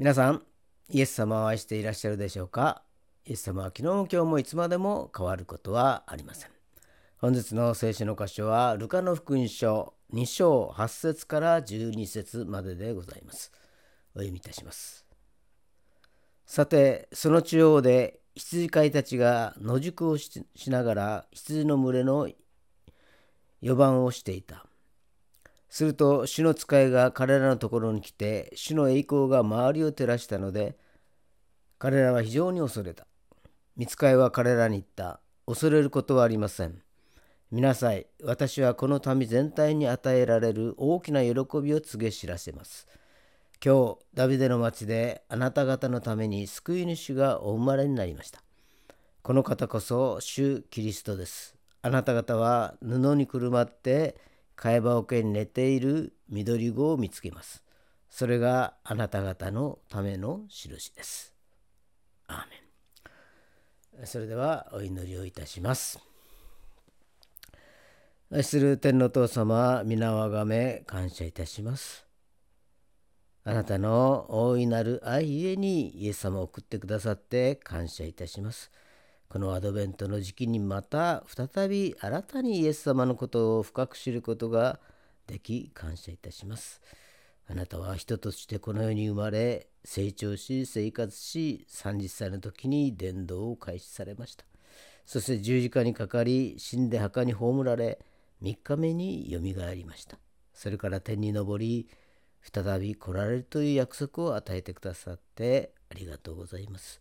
皆さんイエス様を愛していらっしゃるでしょうか？イエス様は昨日も今日もいつまでも変わることはありません。本日の聖書の箇所はルカの福音書2章8節から12節まででございます。お読みいたします。さてその中央で羊飼いたちが野宿をしながら羊の群れの4番をしていた。すると主の使いが彼らのところに来て主の栄光が周りを照らしたので彼らは非常に恐れた。見つかいは彼らに言った。恐れることはありません。見なさい。私はこの民全体に与えられる大きな喜びを告げ知らせます。今日ダビデの町であなた方のために救い主がお生まれになりました。この方こそ主キリストです。あなた方は布にくるまって替え羽桶に寝ている緑子を見つけます。それがあなた方のための印です。アーメン。それではお祈りをいたします。愛する天の父様、皆をあがめ感謝いたします。あなたの大いなる愛ゆえにイエス様を送ってくださって感謝いたします。このアドベントの時期にまた再び新たにイエス様のことを深く知ることができ感謝いたします。あなたは人としてこの世に生まれ成長し生活し30歳の時に伝道を開始されました。そして十字架にかかり死んで墓に葬られ3日目によみがえりました。それから天に昇り再び来られるという約束を与えてくださってありがとうございます。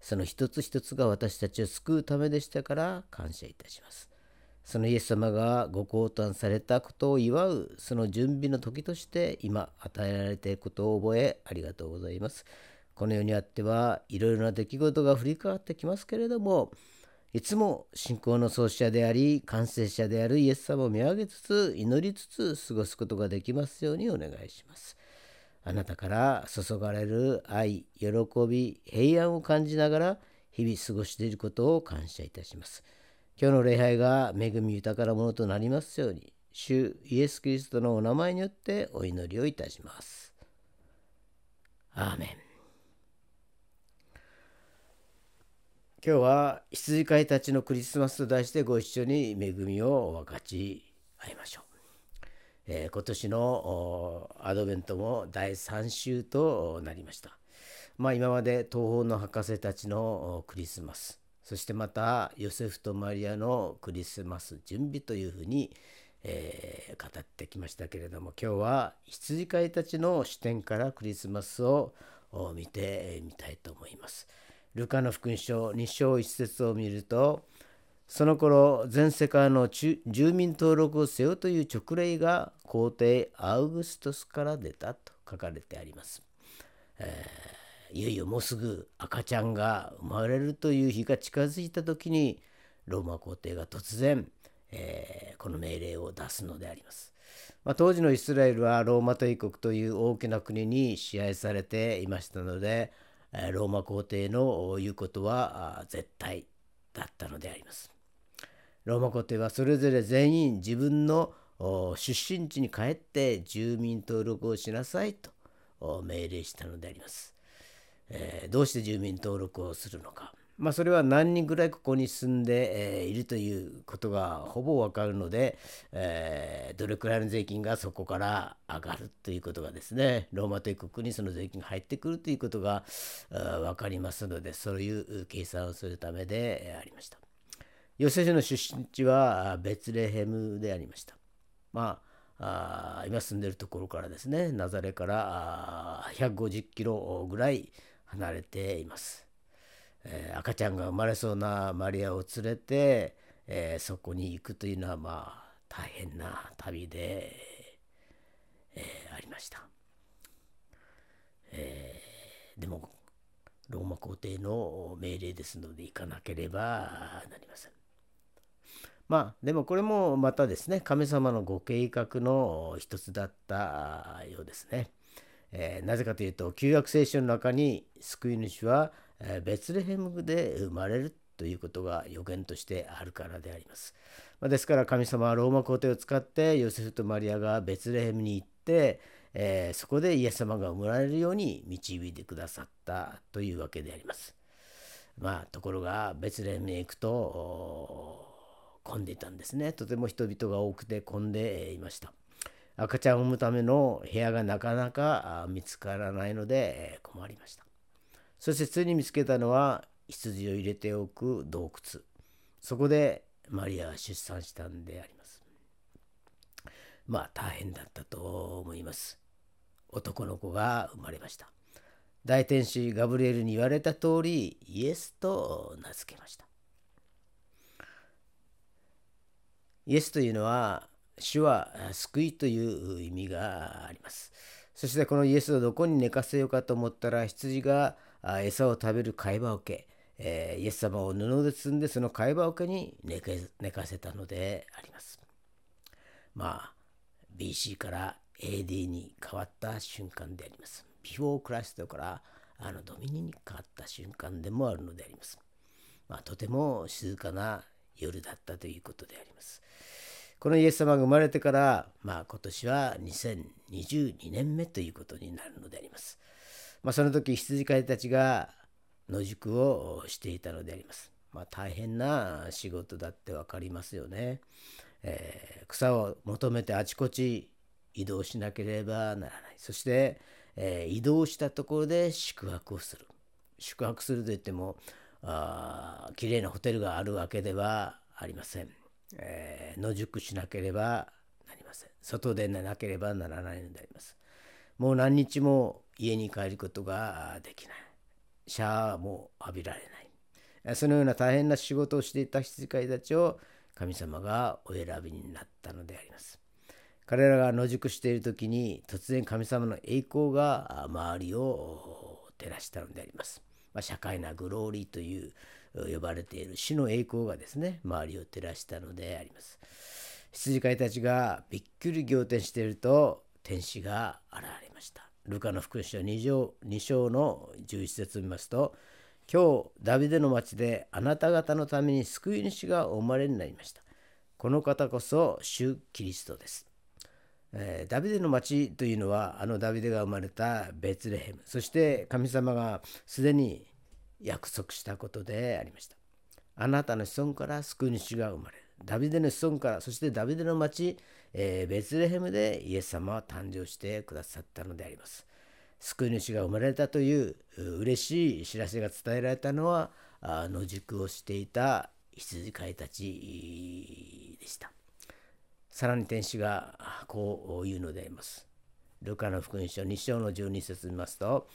その一つ一つが私たちを救うためでしたから感謝いたします。そのイエス様がご降誕されたことを祝うその準備の時として今与えられていることを覚えありがとうございます。この世にあってはいろいろな出来事が振り返ってきますけれどもいつも信仰の創始者であり完成者であるイエス様を見上げつつ祈りつつ過ごすことができますようにお願いします。あなたから注がれる愛、喜び、平安を感じながら日々過ごしていることを感謝いたします。今日の礼拝が恵み豊かなものとなりますように、主イエス・キリストのお名前によってお祈りをいたします。アーメン。今日は羊飼いたちのクリスマスと題してご一緒に恵みを分かち合いましょう。えー、今年のアドベントも第3週となりました。まあ、今まで東方の博士たちのクリスマスそしてまたヨセフとマリアのクリスマス準備というふうに、えー、語ってきましたけれども今日は羊飼いたちの視点からクリスマスを見てみたいと思います。ルカの福音書2章1節を見るとその頃全世界の住民登録をせよという勅令が皇帝アウグストスから出たと書かれてあります。えー、いよいよもうすぐ赤ちゃんが生まれるという日が近づいた時にローマ皇帝が突然、えー、この命令を出すのであります。まあ、当時のイスラエルはローマ帝国という大きな国に支配されていましたのでローマ皇帝の言うことは絶対だったのであります。ローマ皇帝はそれぞれ全員自分の出身地に帰って住民登録をしなさいと命令したのであります。えー、どうして住民登録をするのか。まあ、それは何人ぐらいここに住んで、えー、いるということがほぼわかるので、えー、どれくらいの税金がそこから上がるということがですねローマ帝国にその税金が入ってくるということが分かりますのでそういう計算をするためでありました。ヨセフの出身地はベツレヘムでありました。まあ、あ今住んでるところからですね、ナザレから150キロぐらい離れています。えー、赤ちゃんが生まれそうなマリアを連れて、えー、そこに行くというのはまあ大変な旅で、えー、ありました。えでもローマ皇帝の命令ですので行かなければなりません。まあでもこれもまたですね神様のご計画の一つだったようですね。えー、なぜかというと旧約聖書の中に救い主は、ベツレヘムで生まれるということが予言としてあるからであります。まあ、ですから神様はローマ皇帝を使ってヨセフとマリアがベツレヘムに行って、えー、そこでイエス様が生まれるように導いてくださったというわけであります。まあところがベツレヘムに行くと混んでいたんですね。とても人々が多くて混んでいました。赤ちゃんを産むための部屋がなかなか見つからないので困りました。そしてついに見つけたのは羊を入れておく洞窟。そこでマリアは出産したんであります。まあ大変だったと思います。男の子が生まれました。大天使ガブリエルに言われた通りイエスと名付けました。イエスというのは主は救いという意味があります。そしてこのイエスをどこに寝かせようかと思ったら羊が餌を食べる貝羽桶、えー、イエス様を布で包んでその貝羽桶に寝かせたのであります。まあ BC から AD に変わった瞬間であります。ビフォークラストからあのドミニに変わった瞬間でもあるのであります。まあ、とても静かな夜だったということであります。このイエス様が生まれてから、まあ、今年は2022年目ということになるのであります。まあ、その時羊飼いたちが野宿をしていたのであります。まあ、大変な仕事だって分かりますよね。えー、草を求めてあちこち移動しなければならない。そしてえー、移動したところで宿泊をする宿泊するといってもあ綺麗なホテルがあるわけではありません、えー、野宿しなければなりません。外で寝なければならないのであります。もう何日も家に帰ることができない。シャワーも浴びられない。そのような大変な仕事をしていた羊飼いたちを神様がお選びになったのであります。彼らが野宿している時に突然神様の栄光が周りを照らしたのであります。まあ、社会なグローリーという呼ばれている死の栄光がですね周りを照らしたのであります。羊飼いたちがびっくり仰天していると天使が現れました。ルカの福音書 2, 章2章の11節を見ますと今日ダビデの町であなた方のために救い主がお生まれになりました。この方こそ主キリストです。えー、ダビデの町というのはあのダビデが生まれたベツレヘム。そして神様がすでに約束したことでありました。あなたの子孫から救い主が生まれる。ダビデの子孫からそしてダビデの町、えー、ベツレヘムでイエス様は誕生してくださったのであります。救い主が生まれたという嬉しい知らせが伝えられたのは野宿をしていた羊飼いたちでした。さらに天使がこう言うのであります。ルカの福音書2章の12節見ますと、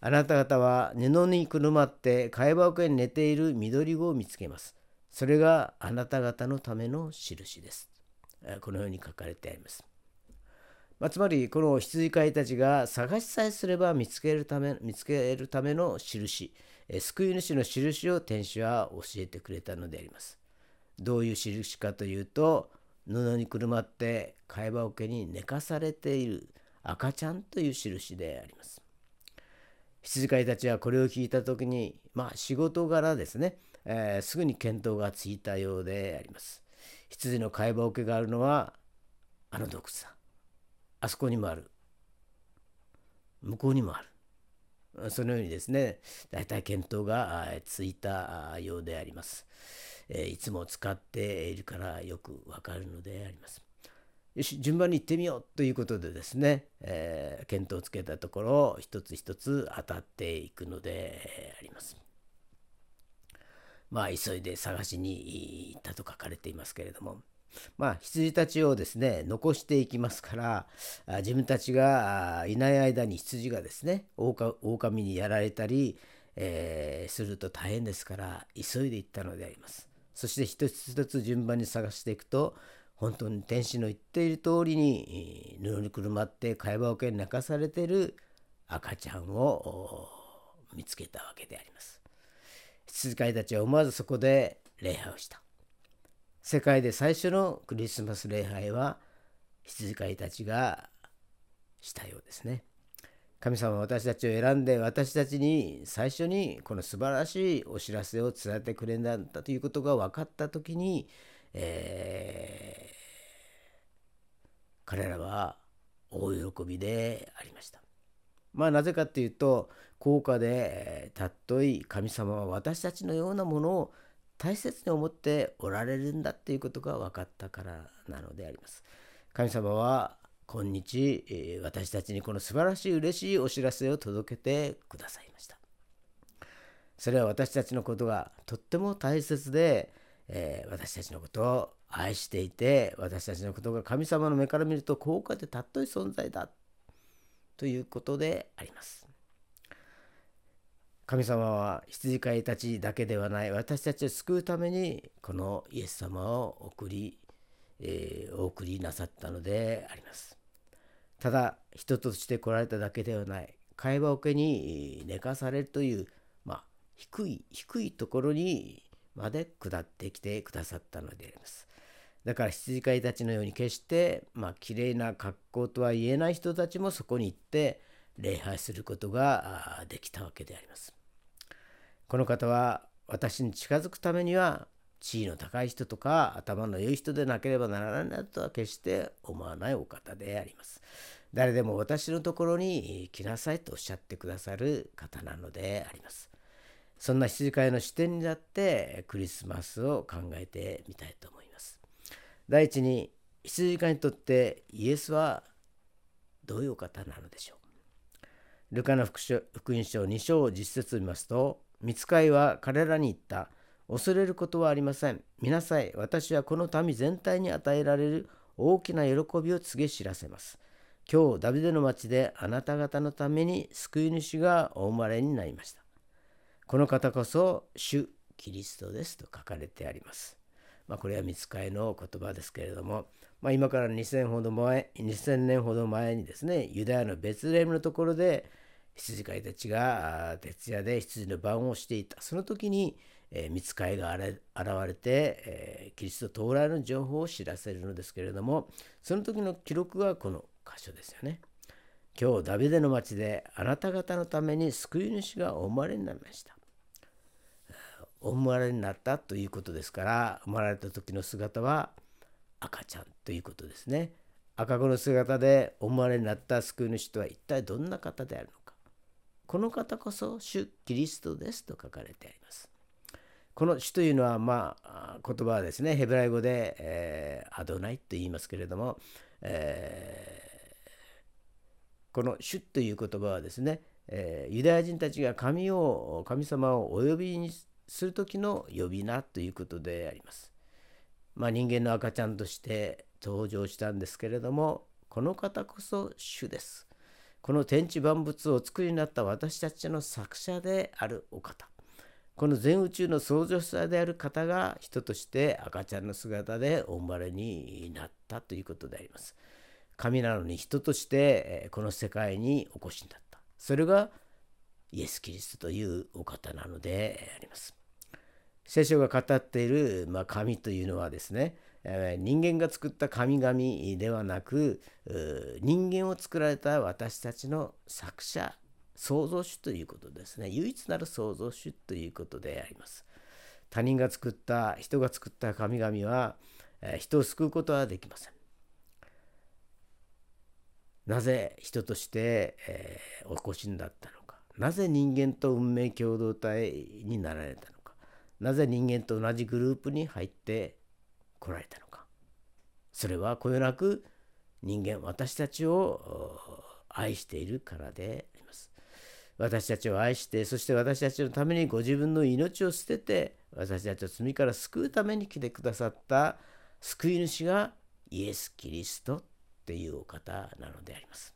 あなた方は布にくるまって貝羽桶に寝ている緑子を見つけます。それがあなた方のための印です。このように書かれてあります。まあ、つまりこの羊飼いたちが探しさえすれば見つけるため見つけるための印、救い主の印を天使は教えてくれたのであります。どういう印かというと、布にくるまって貝羽桶に寝かされている赤ちゃんという印であります。羊飼いたちはこれを聞いた時にまあ仕事柄ですね、えー、すぐに見当がついたようであります。羊の貝羽桶があるのはあの洞窟だ。あそこにもある。向こうにもある。そのようにですね、大体見当がついたようであります。えいつも使っているからよくわかるのであります。よし順番に行ってみようということでですね、えー、検討をつけたところ一つ一つ当たっていくのであります。まあ急いで探しに行ったと書かれていますけれどもまあ羊たちをですね残していきますから自分たちがいない間に羊がですね狼にやられたり、えー、すると大変ですから急いで行ったのであります。そして一つ一つ順番に探していくと本当に天使の言っている通りに布にくるまって会話桶に泣かされている赤ちゃんを見つけたわけであります。羊飼いたちは思わずそこで礼拝をした。世界で最初のクリスマス礼拝は羊飼いたちがしたようですね。神様は私たちを選んで私たちに最初にこの素晴らしいお知らせを伝えてくれたんだということが分かった時に、えー、彼らは大喜びでありました。まあなぜかっていうと高価でたっとい神様は私たちのようなものを大切に思っておられるんだっていうことが分かったからなのであります。神様は今日え私たちにこの素晴らしい嬉しいお知らせを届けてくださいました。それは私たちのことがとっても大切で、えー、私たちのことを愛していて私たちのことが神様の目から見ると高価で尊い存在だということであります。神様は羊飼いたちだけではない私たちを救うためにこのイエス様を送り、えー、お送りなさったのであります。ただ人として来られただけではない会話桶に寝かされるという、まあ、低い低いところにまで下ってきてくださったのであります。だから羊飼いたちのように決してまあ綺麗な格好とは言えない人たちもそこに行って礼拝することができたわけであります。この方は私に近づくためには地位の高い人とか頭の良い人でなければならないとは決して思わないお方であります。誰でも私のところに来なさいとおっしゃってくださる方なのであります。そんな羊飼いの視点になってクリスマスを考えてみたいと思います。第一に羊飼いにとってイエスはどういうお方なのでしょう。ルカの福音書2章実節を見ますと見つかいは彼らに言った。恐れることはありません。見なさい。私はこの民全体に与えられる大きな喜びを告げ知らせます。今日、ダビデの町であなた方のために救い主がお生まれになりました。この方こそ、主キリストですと書かれてあります。まあ、これは見つかいの言葉ですけれども、まあ、今から2000ほど前2000年ほど前にですねユダヤのベツレムのところで羊飼いたちが徹夜で羊の番をしていたその時に、えー、見つかいが現れて、えー、キリスト到来の情報を知らせるのですけれどもその時の記録がこの箇所ですよね。今日ダビデの町であなた方のために救い主がお生まれになりました。お生まれになったということですから生まれた時の姿は赤ちゃんということですね。赤子の姿でお生まれになった救い主とは一体どんな方であるのか。この方こそ主キリストですと書かれてあります。この主というのは、まあ、言葉はですね、ヘブライ語で、えー、アドナイと言いますけれども、えー、この主という言葉はですね、えー、ユダヤ人たちが神を、神様をお呼びにする時の呼び名ということであります。まあ、人間の赤ちゃんとして登場したんですけれども、この方こそ主です。この天地万物を作りになった私たちの作者であるお方この全宇宙の創造者である方が人として赤ちゃんの姿でお生まれになったということであります。神なのに人としてこの世界にお越しになった。それがイエス・キリストというお方なのであります。聖書が語っている、神というのはですね人間が作った神々ではなく人間を作られた私たちの作者創造主ということですね。唯一なる創造主ということであります。他人が作った人が作った神々はえ人を救うことはできません。なぜ人として、えー、お越しになったのか。なぜ人間と運命共同体になられたのか。なぜ人間と同じグループに入って来られたのか。それはこよなく人間私たちを愛しているからで私たちを愛してそして私たちのためにご自分の命を捨てて私たちを罪から救うために来てくださった救い主がイエス・キリストっていうお方なのであります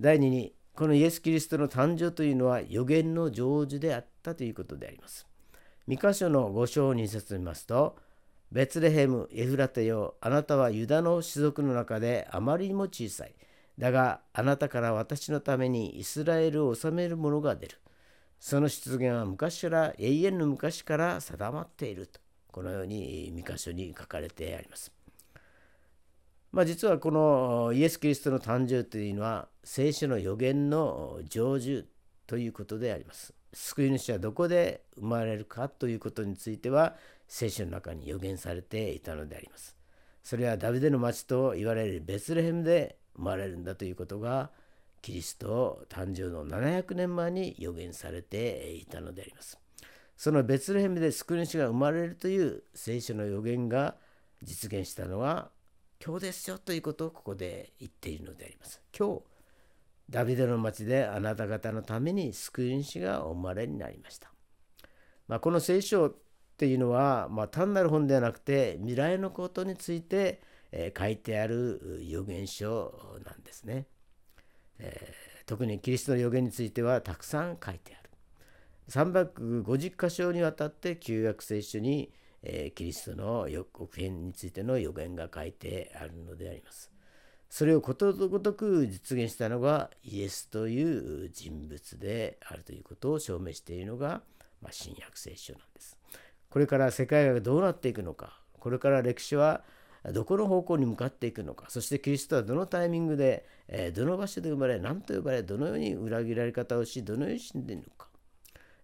第2にこのイエス・キリストの誕生というのは予言の成就であったということであります三箇所の5章2節見ますとベツレヘム、エフラテよ、あなたはユダの種族の中であまりにも小さい。だが、あなたから私のためにイスラエルを治める者が出る。その出現は昔から永遠の昔から定まっていると。このように三箇所に書かれてあります。まあ、実はこのイエス・キリストの誕生というのは聖書の予言の成就ということであります。救い主はどこで生まれるかということについては聖書の中に予言されていたのであります。それはダビデの町と言われるベツレヘムで生まれるんだということがキリスト誕生の700年前に予言されていたのであります。そのベツレヘムで救い主が生まれるという聖書の予言が実現したのは今日ですよということをここで言っているのであります。今日ダビデの町であなた方のために救い主がお生まれになりました。まあ、この聖書っていうのは、まあ、単なる本ではなくて未来のことについて、え、書いてある預言書なんですね、え、特にキリストの預言についてはたくさん書いてある。350箇所にわたって旧約聖書に、え、キリストの予告編についての予言が書いてあるのであります。それをことごとく実現したのがイエスという人物であるということを証明しているのが、まあ、新約聖書なんです。これから世界がどうなっていくのか、これから歴史はどこの方向に向かっていくのか、そしてキリストはどのタイミングで、えどの場所で生まれ、何と呼ばれ、どのように裏切られ方をし、どのように死んでいるのか、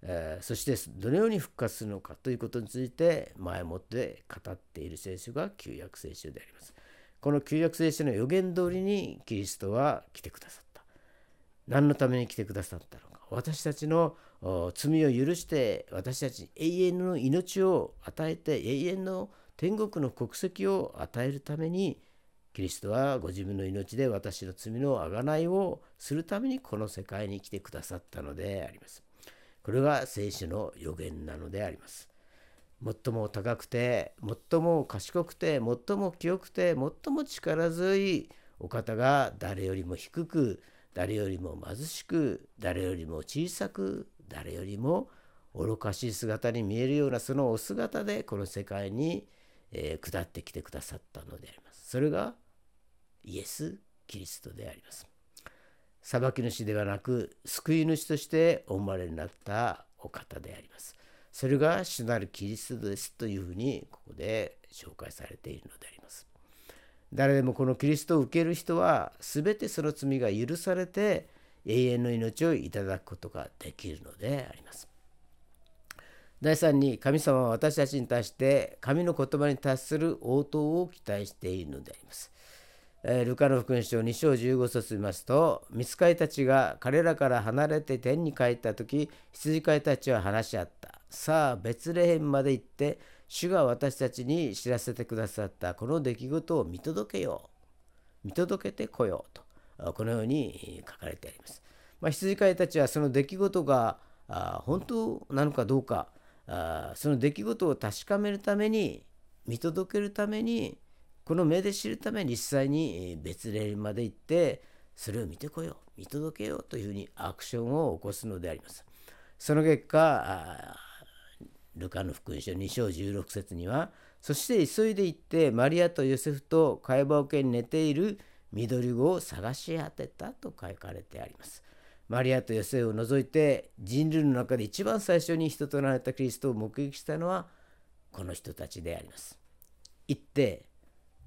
えそしてどのように復活するのかということについて前もって語っている聖書が旧約聖書であります。この旧約聖書の予言通りにキリストは来てくださった。何のために来てくださったのか。私たちの罪を許して私たち永遠の命を与えて永遠の命天国の国籍を与えるためにキリストはご自分の命で私の罪の贖いをするためにこの世界に来てくださったのであります。これが聖書の予言なのであります。最も高くて最も賢くて最も清くて最も力強いお方が誰よりも低く誰よりも貧しく誰よりも小さく誰よりも愚かしい姿に見えるようなそのお姿でこの世界に、えー、下ってきてくださったのであります。それがイエス・キリストであります。裁き主ではなく救い主としてお生まれになったお方であります。それが主なるキリストですというふうにここで紹介されているのであります。誰でもこのキリストを受ける人は全てその罪が許されて永遠の命をいただくことができるのであります。第3に神様は私たちに対して神の言葉に達する応答を期待しているのであります。ルカの福音書2章15節見ますと、見つかいたちが彼らから離れて天に帰った時、羊飼いたちは話し合った。さあ、ベツレヘンまで行って、主が私たちに知らせてくださったこの出来事を見届けよう。見届けてこようと、このように書かれてあります。まあ、羊飼いたちはその出来事が本当なのかどうか、あその出来事を確かめるために、見届けるために、この目で知るために実際に別霊まで行ってそれを見てこよう見届けようというふうにアクションを起こすのであります。その結果ルカの福音書2章16節にはそして急いで行ってマリアとヨセフと会話桶に寝ている緑子を探し当てたと書かれてあります。マリアとヨセフを除いて人類の中で一番最初に人となられたキリストを目撃したのはこの人たちであります。行って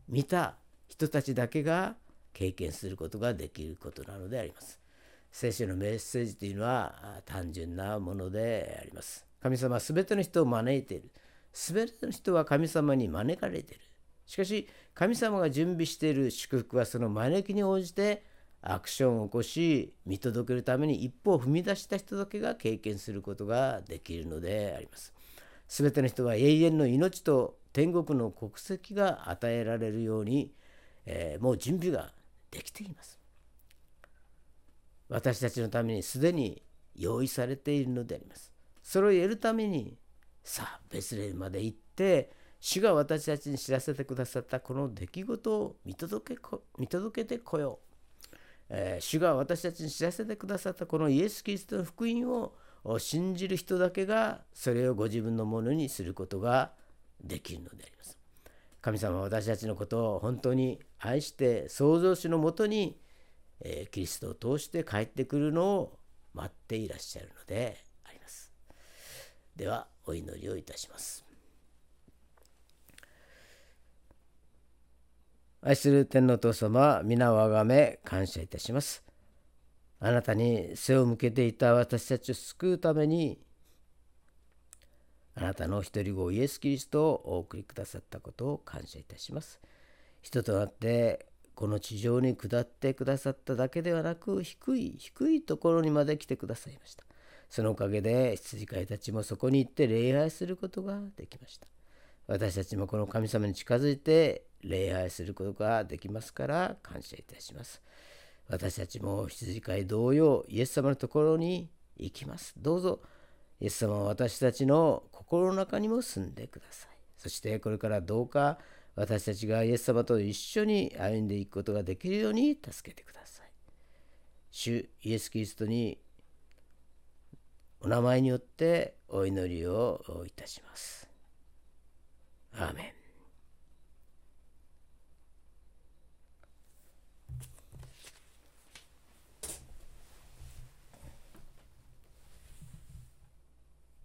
見た人たちだけが経験することができることなのであります。聖書のメッセージというのは単純なものであります。神様は全ての人を招いている。全ての人は神様に招かれている。しかし、神様が準備している祝福はその招きに応じてアクションを起こし、見届けるために一歩を踏み出した人だけが経験することができるのであります。全ての人は永遠の命と天国の国籍が与えられるように、えー、もう準備ができています。私たちのためにすでに用意されているのであります。それを得るために、さあ、ベスレルまで行って、主が私たちに知らせてくださったこの出来事を見届け見届けてこよう、えー、主が私たちに知らせてくださったこのイエス・キリストの福音を信じる人だけがそれをご自分のものにすることができるのであります。神様は私たちのことを本当に愛して創造主のもとに、えー、キリストを通して帰ってくるのを待っていらっしゃるのであります。ではお祈りをいたします。愛する天皇父様、皆をあがめ感謝いたします。あなたに背を向けていた私たちを救うためにあなたの一人子イエス・キリストをお送りくださったことを感謝いたします。人となってこの地上に下ってくださっただけではなく低い低いところにまで来てくださいましたそのおかげで羊飼いたちもそこに行って礼拝することができました私たちもこの神様に近づいて礼拝することができますから感謝いたします私たちも羊飼い同様イエス様のところに行きますどうぞイエス様は私たちの心の中にも住んでくださいそしてこれからどうか私たちがイエス様と一緒に歩んでいくことができるように助けてください。主イエス・キリストにお名前によってお祈りをいたします。アーメン